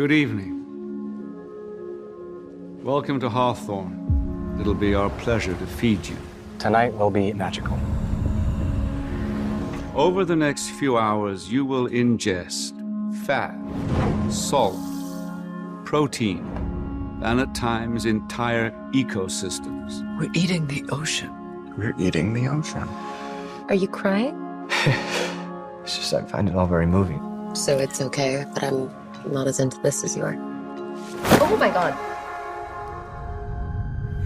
Good evening. Welcome to Hawthorn. It'll be our pleasure to feed you. Tonight will be magical. Over the next few hours, you will ingest fat, salt, protein, and at times entire ecosystems. We're eating the ocean. We're eating the ocean. Are you crying? It's just I find it all very moving. So it's okay that I'm not as into this as you are. Oh my god.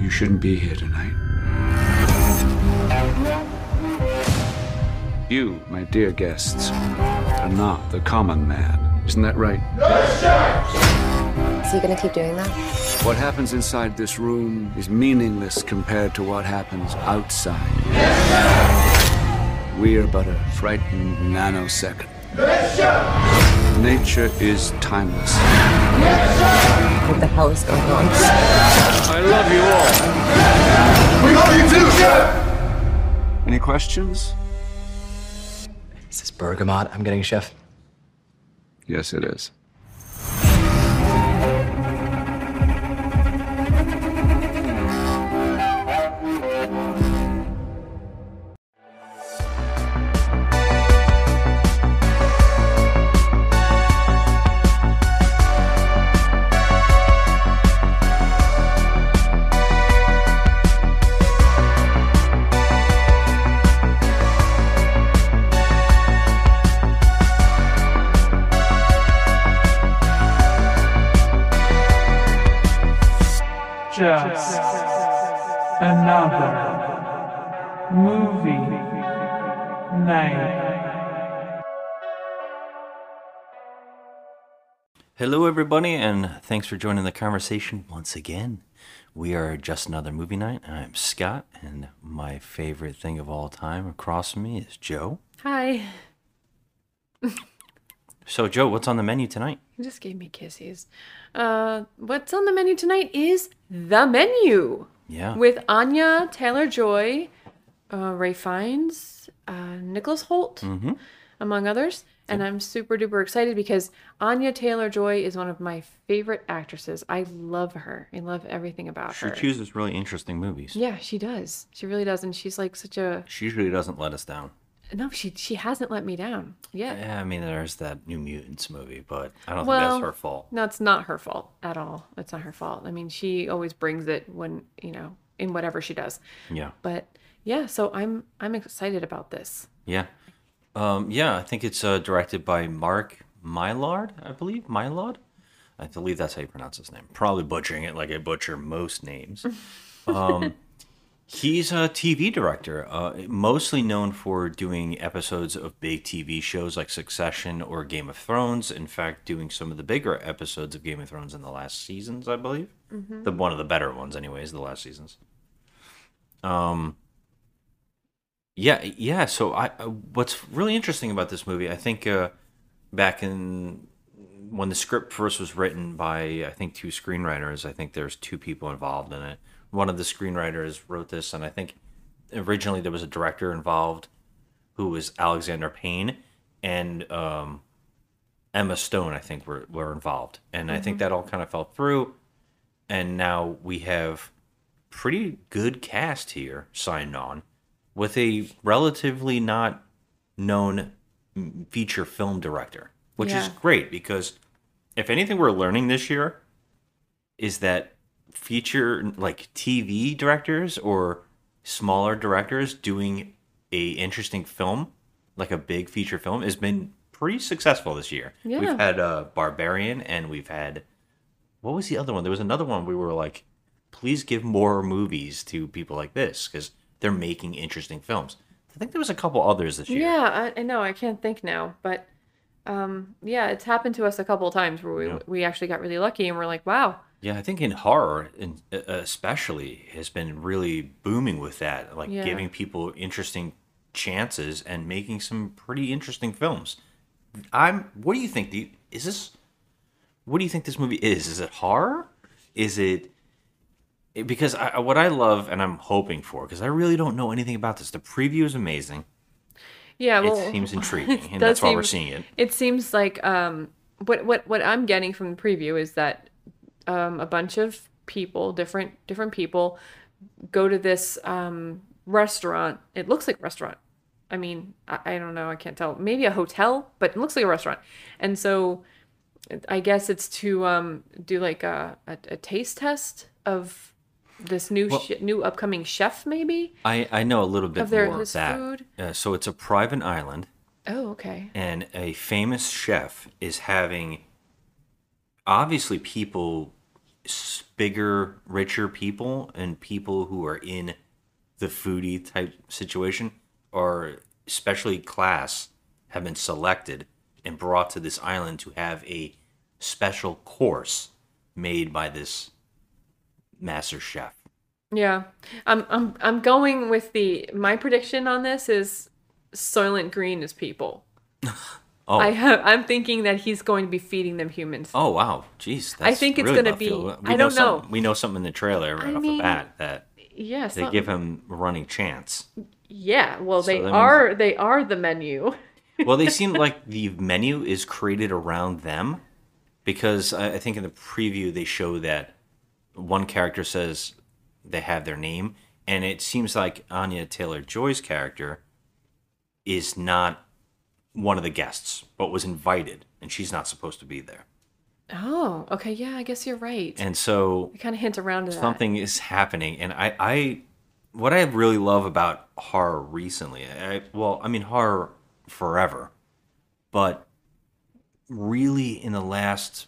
You shouldn't be here tonight. You, my dear guests, are not the common man. Isn't that right? Is he gonna keep doing that? What happens inside this room is meaningless compared to what happens outside. We are but a frightened nanosecond. Nature is timeless. What the hell is going on? I love you all. We love you too, Chef! Any questions? Is this bergamot I'm getting, Chef? Yes, it is. Hello, everybody, and thanks for joining the conversation once again. We are just another movie night. I'm Scott, and my favorite thing of all time across from me is Jo. Hi. So, Jo, what's on the menu tonight? You just gave me kisses. Uh, what's on the menu tonight is The Menu Yeah. with Anya Taylor Joy, uh, Ray Fiennes, uh, Nicholas Hoult, Mm-hmm. among others. And I'm super duper excited because Anya Taylor Joy is one of my favorite actresses. I love her. I love everything about She her. She chooses really interesting movies. Yeah, she does. She really does. And she's like such a. She usually doesn't let us down. No, she she hasn't let me down. Yeah. Yeah, I mean, there's that New Mutants movie, but I don't Well, think that's her fault. No, it's not her fault at all. It's not her fault. I mean, she always brings it when, you know, in whatever she does. Yeah. But yeah, so I'm I'm excited about this. Yeah. Um, yeah, I think it's uh, directed by Mark Mylard, I believe. Mylard? I believe that's how you pronounce his name. Probably butchering it like I butcher most names. um, he's a TV director, uh, mostly known for doing episodes of big TV shows like Succession or Game of Thrones. In fact, doing some of the bigger episodes of Game of Thrones in the last seasons, I believe. The one of the better ones, anyways, the last seasons. Um, yeah, yeah. So I, uh, what's really interesting about this movie, I think, uh, back in when the script first was written by, I think, two screenwriters. I think there's two people involved in it. One of the screenwriters wrote this, and I think originally there was a director involved, who was Alexander Payne, and um, Emma Stone. I think were were involved, and I think that all kind of fell through. And now we have pretty good cast here signed on with a relatively not known feature film director, which is great because if anything we're learning this year is that feature like TV directors or smaller directors doing a interesting film, like a big feature film, has been pretty successful this year. Yeah. We've had uh, Barbarian and we've had what was the other one? There was another one we were like, please give more movies to people like this because they're making interesting films. I think there was a couple others this year. Yeah, I, I know. I can't think now, but um, yeah, it's happened to us a couple of times where we Yeah. we actually got really lucky and we're like, wow, Yeah, I think in horror, in, especially, has been really booming with that, like Yeah. giving people interesting chances and making some pretty interesting films. I'm. What do you think? Do you, is this? What do you think this movie is? Is it horror? Is it? Because I, what I love and I'm hoping for, because I really don't know anything about this. The preview is amazing. Yeah, well, it seems intriguing, it and that's why we're seeing it. It seems like um, what what what I'm getting from the preview is that um, a bunch of people, different different people, go to this um, restaurant. It looks like a restaurant. I mean, I, I don't know. I can't tell. Maybe a hotel, but it looks like a restaurant. And so, I guess it's to um, do like a, a, a taste test of this new Well- sh- new upcoming chef, maybe. I, I know a little bit Of their- more of that. food? Uh, so it's a private island, Oh, okay. and a famous chef is having obviously people bigger richer people and people who are in the foodie type situation or especially class have been selected and brought to this island to have a special course made by this master chef Yeah, I'm I'm I'm going with the my prediction on this is Soylent Green is people. oh I have I'm thinking that he's going to be feeding them humans. Oh wow, jeez! I think it's really gonna be- field. I don't know. We know something in the trailer right I off mean, the bat that yeah, they give him a running chance. yeah. Well, they that means- are they are the menu. Well, they seem like the menu is created around them because I, I think in the preview they show that one character says they have their name, and it seems like Anya Taylor Joy's character is not one of the guests, but was invited, and she's not supposed to be there. Oh, okay. Yeah, I guess you're right. And so I kind of hint around to that. something is happening and i i what i really love about horror recently I, well i mean horror forever but really in the last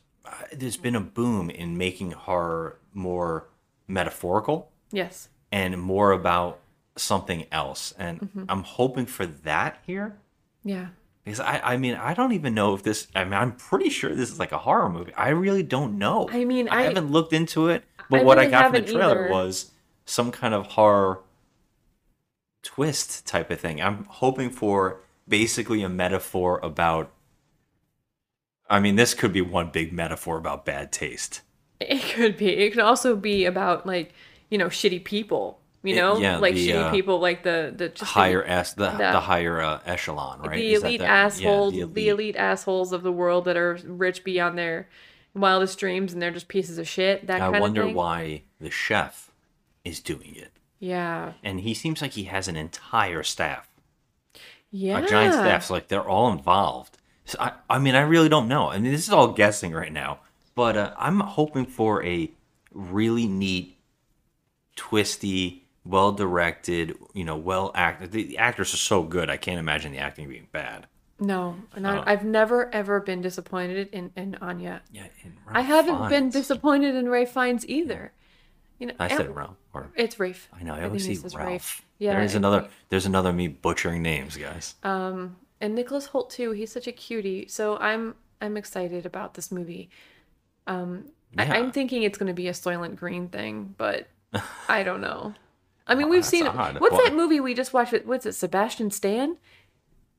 there's been a boom in making horror more metaphorical Yes. and more about something else and Mm-hmm. i'm hoping for that here Yeah. because I, I mean I don't even know if this I mean I'm pretty sure this is like a horror movie. I really don't know. I mean, I, I- haven't looked into it, but I what I got from the trailer either. was some kind of horror twist type of thing. I'm hoping for basically a metaphor about I mean this could be one big metaphor about bad taste. It could be. It could also be about like you know shitty people. You It- know, yeah, like the, shitty uh, people, like the the just the- higher s the, the- the higher uh, echelon, right? the elite the- yeah, assholes, the the, elite. assholes of the world that are rich beyond their wildest dreams, and they're just pieces of shit. That I kind wonder why the chef is doing it. Yeah, and he seems like he has an entire staff, yeah. a giant staff. So like they're all involved. So I, I mean, I really don't know. I mean, this is all guessing right now, but uh, I'm hoping for a really neat, twisty, well directed, you know, well acted. The, the actors are so good. I can't imagine the acting being bad. No, and. I, I've never ever been disappointed in in Anya. Yeah, and I haven't been disappointed in Ray Fiennes either. You know, I said Ralph. Or It's Rafe. I know. I think always see Ralph. Rafe. Yeah, There's another. Rafe. There's another me butchering names, guys. Um, and Nicholas Hoult too. He's such a cutie. So I'm I'm excited about this movie. Um, I, Yeah. I'm thinking it's going to be a Soylent Green thing, but I don't know. I mean, we've seen odd. what's Well- that movie we just watched? With, what's it? Sebastian Stan,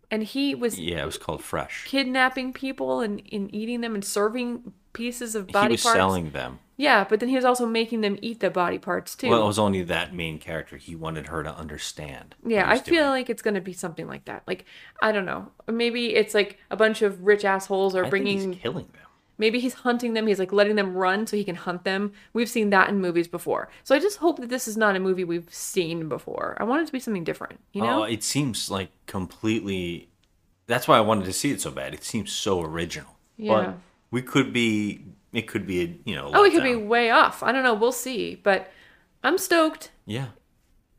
and he was yeah, it was called Fresh. kidnapping people and, and eating them and serving pieces of He body was parts. selling them. Yeah, but then he was also making them eat the body parts too. Well, it was only that main character. He wanted her to understand. Yeah, I feel doing. like it's gonna be something like that. Like I don't know, maybe it's like a bunch of rich assholes are I bringing. he's killing them. maybe he's hunting them. He's like letting them run so he can hunt them. We've seen that in movies before. So I just hope that this is not a movie we've seen before. I want it to be something different. You know? Oh, it seems like completely. That's why I wanted to see it so bad. It seems so original. Yeah. But we could be. It could be a you know. oh, it could be way off. I don't know. We'll see. But I'm stoked. Yeah.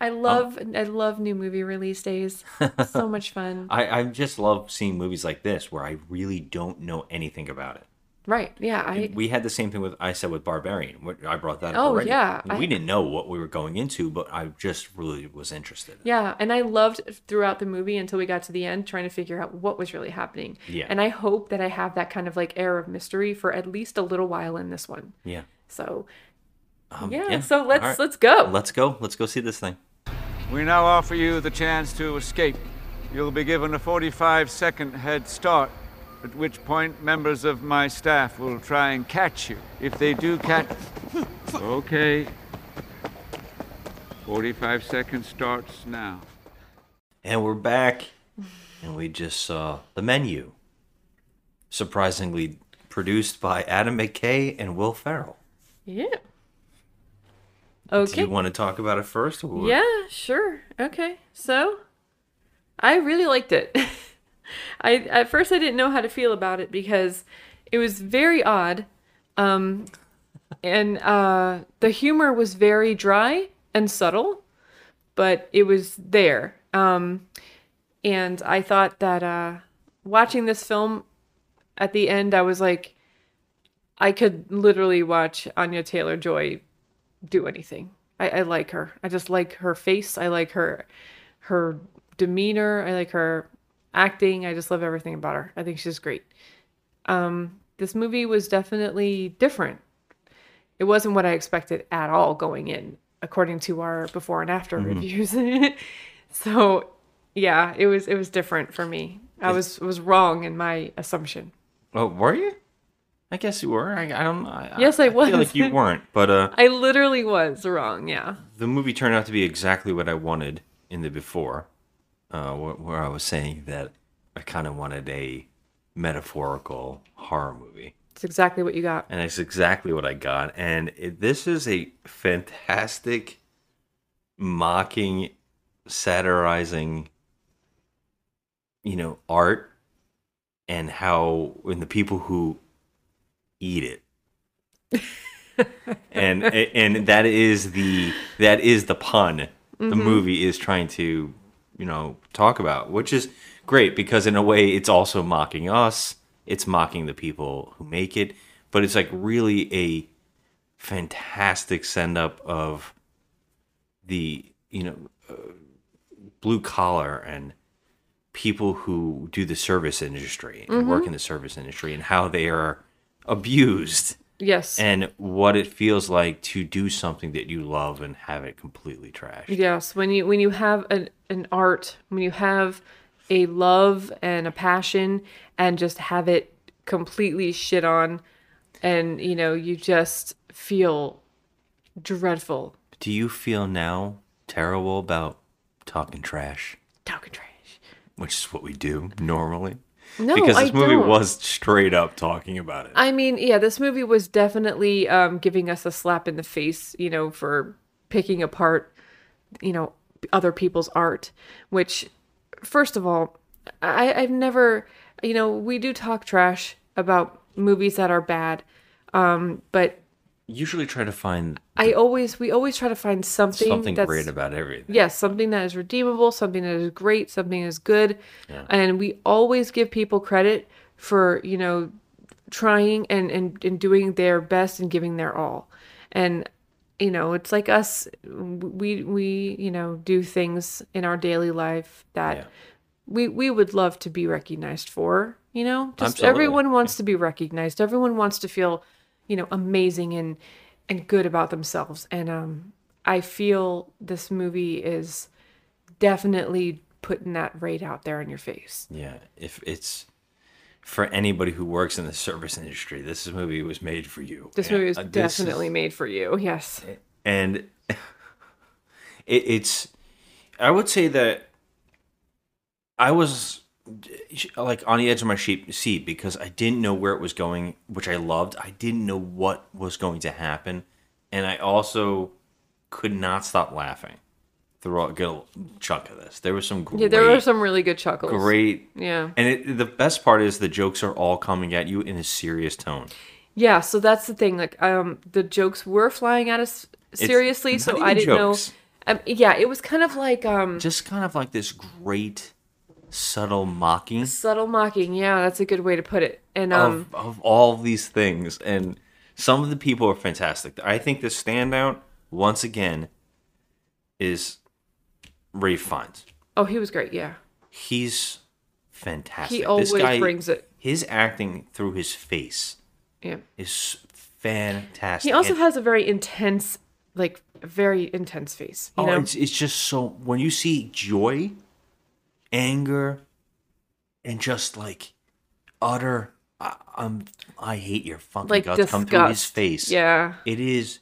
I Um, love I love new movie release days. so much fun. I I just love seeing movies like this where I really don't know anything about it. Right? Yeah. I we had the same thing with I said with Barbarian. I brought that up Oh, already. yeah, we I- didn't know what we were going into, but I just really was interested. Yeah, and I loved throughout the movie until we got to the end trying to figure out what was really happening. Yeah. And I hope that I have that kind of like air of mystery for at least a little while in this one. Yeah. So Um, yeah, so let's All right. let's go. Let's go. Let's go see this thing. We now offer you the chance to escape. You'll be given a 45 second head start, at which point members of my staff will try and catch you. If they do catch. Okay. 45 seconds starts now. And we're back. and we just saw the menu. Surprisingly produced by Adam McKay and Will Ferrell. Yeah. Do Okay. you want to talk about it first? Or... Yeah, sure. Okay. So, I really liked it. I at first I didn't know how to feel about it because it was very odd. Um and uh the humor was very dry and subtle, but it was there. Um and I thought that uh watching this film at the end I was like I could literally watch Anya Taylor Joy do anything. I, I like her. I just like her face. I like her her demeanor. I like her acting. I just love everything about her. I think she's great. Um, this movie was definitely different. It wasn't what I expected at all going in, according to our before and after reviews. so yeah, it was it was different for me. I was was wrong in my assumption. Oh, were you? I guess you were. I, I don't. I, Yes, I I feel was. like you weren't, but uh, I literally was wrong. Yeah. the movie turned out to be exactly what I wanted in the before, uh, where, I was saying that I kind of wanted a metaphorical horror movie, It's exactly what you got. and it's exactly what I got. And it, this is a fantastic, mocking, satirizing, you know, art, and how and the people who eat it and and that is the that is the pun the movie is trying to you know talk about which is great because in a way it's also mocking us it's mocking the people who make it but it's like really a fantastic send up of the you know uh, blue collar and people who do the service industry and work in the service industry and how they are abused Yes. and what it feels like to do something that you love and have it completely trashed. Yes, when you when you have an an art, when you have a love and a passion and just have it completely shit on and you know, you just feel dreadful. Do you feel now terrible about talking trash, Talking trash. which is what we do normally? No, because I this movie don't. was straight up talking about it. I mean, yeah, this movie was definitely um, giving us a slap in the face, you know, for picking apart, you know, other people's art. Which, first of all, I, I've never, you know, we do talk trash about movies that are bad, um, but Usually try to find I always, we always try to find something, something great about everything. yes something that is redeemable something that is great something that is good Yeah. and we always give people credit for you know trying and, and and doing their best and giving their all and you know it's like us we we you know do things in our daily life that Yeah. we we would love to be recognized for you know just Absolutely. everyone wants to be recognized everyone wants to feel you know amazing and and good about themselves. And um i feel this movie is definitely putting that right out there in your face. Yeah, if it's for anybody who works in the service industry, this movie was made for you. this movie is uh, this definitely is- made for you yes. And it, it's i would say that i was like on the edge of my sheep seat because i didn't know where it was going which i loved. I didn't know what was going to happen. And i also could not stop laughing throughout a good chunk of this. There was some great yeah there were some really good chuckles. great yeah. and it, the best part is the jokes are all coming at you in a serious tone. Yeah so that's the thing like um the jokes were flying at us seriously so i didn't jokes. know um, yeah it was kind of like um just kind of like this great subtle mocking? Subtle mocking yeah that's a good way to put it. And um of, of all these things and some of the people are fantastic. I think the standout once again is ray fiennes. Oh he was great yeah. He's fantastic. He This always guy- brings it. his acting through his face yeah. is fantastic. He also And- has a very intense like very intense face you oh, know? it's, it's just so when you see joy anger and just like utter I, I'm I hate your fucking like guts disgust come through his face yeah it is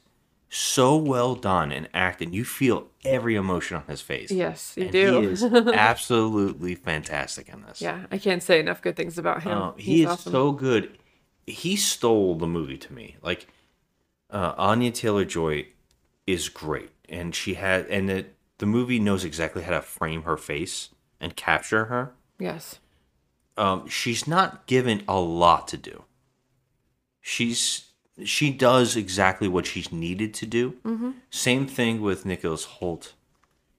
so well done and acted. You feel every emotion on his face. Yes, you And do. He is absolutely fantastic in this. Yeah, I can't say enough good things about him. Uh, he He's is awesome. so good. He stole the movie to me. Like uh, Anya Taylor Joy is great, and she had and the the movie knows exactly how to frame her face and capture her. Yes. Um, she's not given a lot to do. She's she does exactly what she's needed to do. Mm-hmm. Same thing with Nicholas Hoult.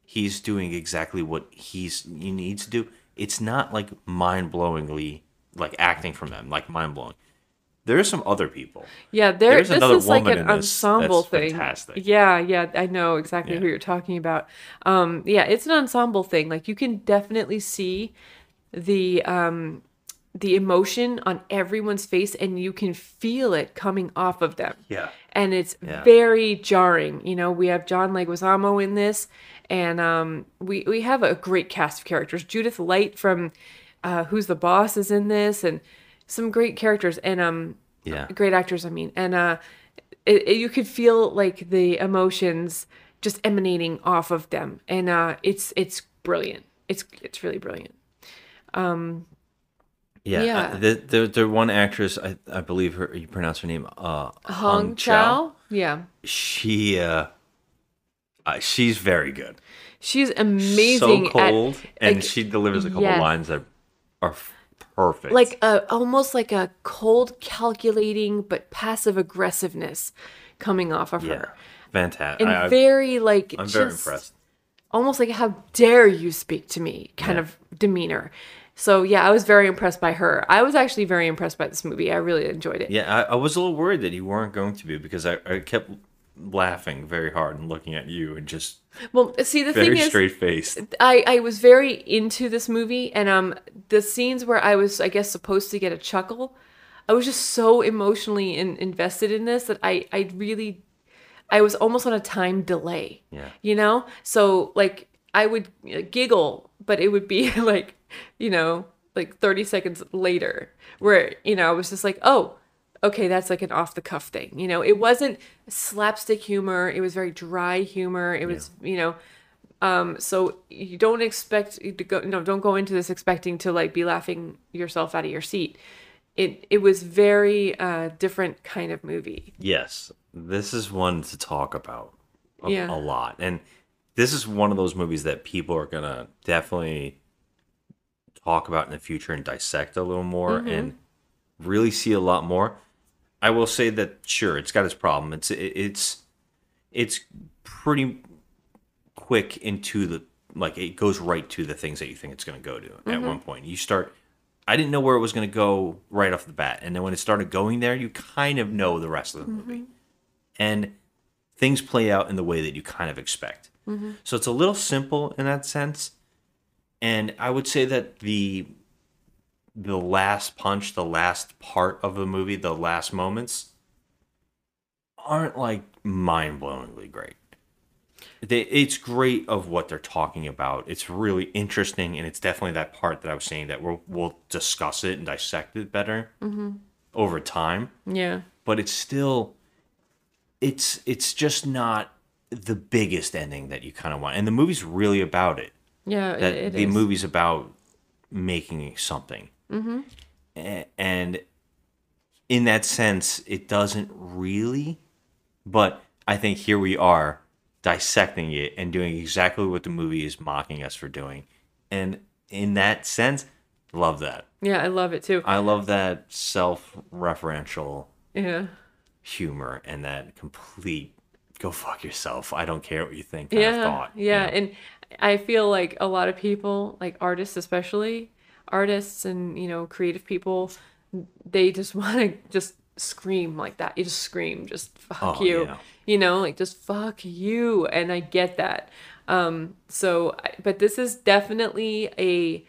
He's doing exactly what he's he needs to do. It's not like mind blowingly like acting from them, like mind blowing. There are some other people. Yeah, there. There's This another is like woman an in this ensemble that's thing. fantastic. Yeah, yeah, I know exactly Yeah. who you're talking about. Um, yeah, it's an ensemble thing. Like you can definitely see the um the emotion on everyone's face, and you can feel it coming off of them. Yeah. and it's Yeah. very jarring. You know, we have John Leguizamo in this, and um, we we have a great cast of characters. Judith Light from uh, Who's the Boss is in this, and some great characters and um, Yeah. great actors. I mean, and uh, it, it- you could feel like the emotions just emanating off of them, and uh, it's it's brilliant. It's it's really brilliant. um Yeah. Yeah. Uh, the, the the one actress I, I believe her you pronounce her name uh Hong Chau, yeah, She uh, uh she's very good. she's amazing. so cold, at, and like, she delivers a couple yes. lines that are perfect. like a almost like a cold calculating but passive aggressiveness coming off of yeah, her fantastic. and I, very like I'm very impressed. almost like how dare you speak to me kind Yeah. of demeanor so yeah i was very impressed by her i was actually very impressed by this movie i really enjoyed it Yeah, I, I was a little worried that you weren't going to be because I, I kept laughing very hard and looking at you and just well see the very thing is straight faced. I, I was very into this movie and um the scenes where I was I guess supposed to get a chuckle I was just so emotionally in, invested in this that I I really I was almost on a time delay Yeah. you know so like I would uh, giggle but it would be like you know like 30 seconds later where you know I was just like oh okay that's like an off the cuff thing you know? It wasn't slapstick humor it was very dry humor it was you know? Um so you don't expect to go no don't go into this expecting to like be laughing yourself out of your seat. It it was very uh different kind of movie. Yes, this is one to talk about a, Yeah. a lot, and this is one of those movies that people are gonna definitely talk about in the future and dissect a little more Mm-hmm. and really see a lot more. I will say that sure, it's got its problem. It's it's it's pretty quick into the like it goes right to the things that you think it's going to go to Mm-hmm. at one point. You start I didn't know where it was going to go right off the bat, and then when it started going there, you kind of know the rest of the movie, and things play out in the way that you kind of expect. So it's a little simple in that sense, and I would say that the the last punch, the last part of the movie, the last moments aren't like mind-blowingly great. They, it's great of what they're talking about. It's really interesting, and it's definitely that part that I was saying that we'll we'll discuss it and dissect it better mm-hmm. over time. yeah But it's still, it's it's just not the biggest ending that you kind of want. And the movie's really about it. yeah That it, it the is. movie's about making something, mm-hmm. and in that sense, it doesn't really. But I think here we are dissecting it and doing exactly what the movie is mocking us for doing. And in that sense, love that. yeah i love it too I love that self referential yeah humor and that complete go fuck yourself. I don't care what you think yeah, thought. you Yeah, know? and I feel like a lot of people, like artists especially, artists and you know creative people, they just want to just scream like that. You just scream, just fuck Oh, you, yeah. you know, like just fuck you, and I get that. Um, so, but this is definitely a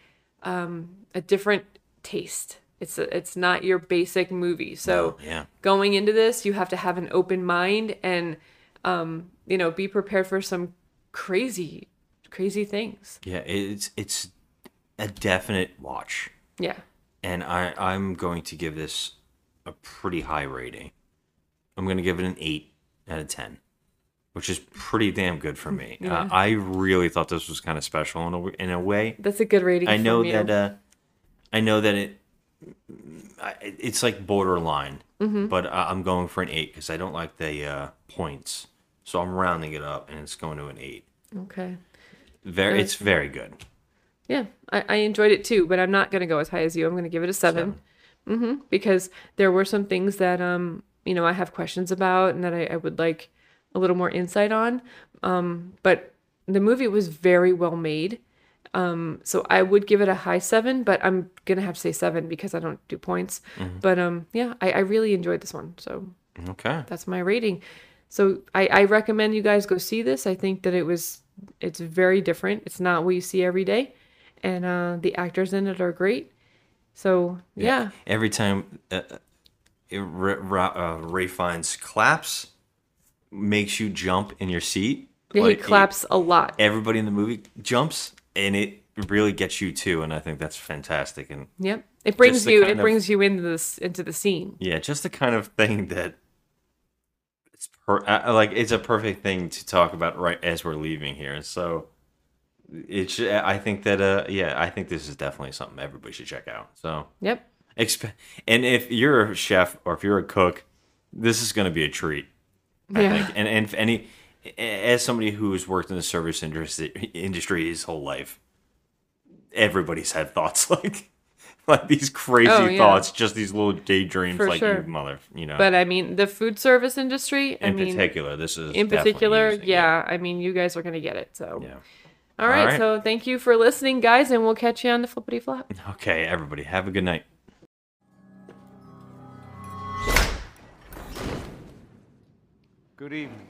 um a different taste. It's a, it's not your basic movie. So No, yeah. going into this, you have to have an open mind and um, you know, be prepared for some crazy, crazy things. Yeah, it's it's a definite watch. Yeah. and I I'm going to give this a pretty high rating. I'm going to give it an eight out of ten. which is pretty damn good for me. Uh, I really thought this was kind of special in a, in a way. That's a good rating. I know that uh, I know that it it's like borderline, Mm-hmm. but I- I'm going for an eight because I don't like the uh, points, so I'm rounding it up and it's going to an eight. Okay. Very, it's very good. Yeah, I, I enjoyed it too, but I'm not gonna go as high as you. I'm gonna give it a 7 Mm-hmm. Because there were some things that um you know I have questions about and that I, I would like a little more insight on. Um, but the movie was very well made. Um, so I would give it a high seven, but I'm gonna have to say seven because I don't do points. But um, yeah, I, I really enjoyed this one. So Okay, that's my rating. So I, I recommend you guys go see this. I think that it was it's very different. It's not what you see every day, and uh, the actors in it are great. So yeah, every time uh, uh, Ra- uh, Ray Fiennes claps, makes you jump in your seat. yeah, Like, he claps a lot. everybody in the movie jumps, and it really gets you too. And I think that's fantastic. And Yep, it brings you it of- brings you into this into the scene. Yeah, just the kind of thing that it's per- uh, like it's a perfect thing to talk about right as we're leaving here. So it's I think that uh yeah, I think this is definitely something everybody should check out. So Yep. exp- and if you're a chef or if you're a cook, this is going to be a treat. I Yeah. think. And and if any as somebody who's worked in the service industry industry his whole life, everybody's had thoughts like like these crazy Oh, yeah. thoughts, just these little daydreams For like sure. you mother, you know. But I mean, the food service industry. I in mean, particular, this is in particular, using it. yeah. I mean, you guys are gonna get it. So Yeah. All right. right. So thank you for listening, guys, and we'll catch you on the flippity flop. Okay, everybody, have a good night. Good evening.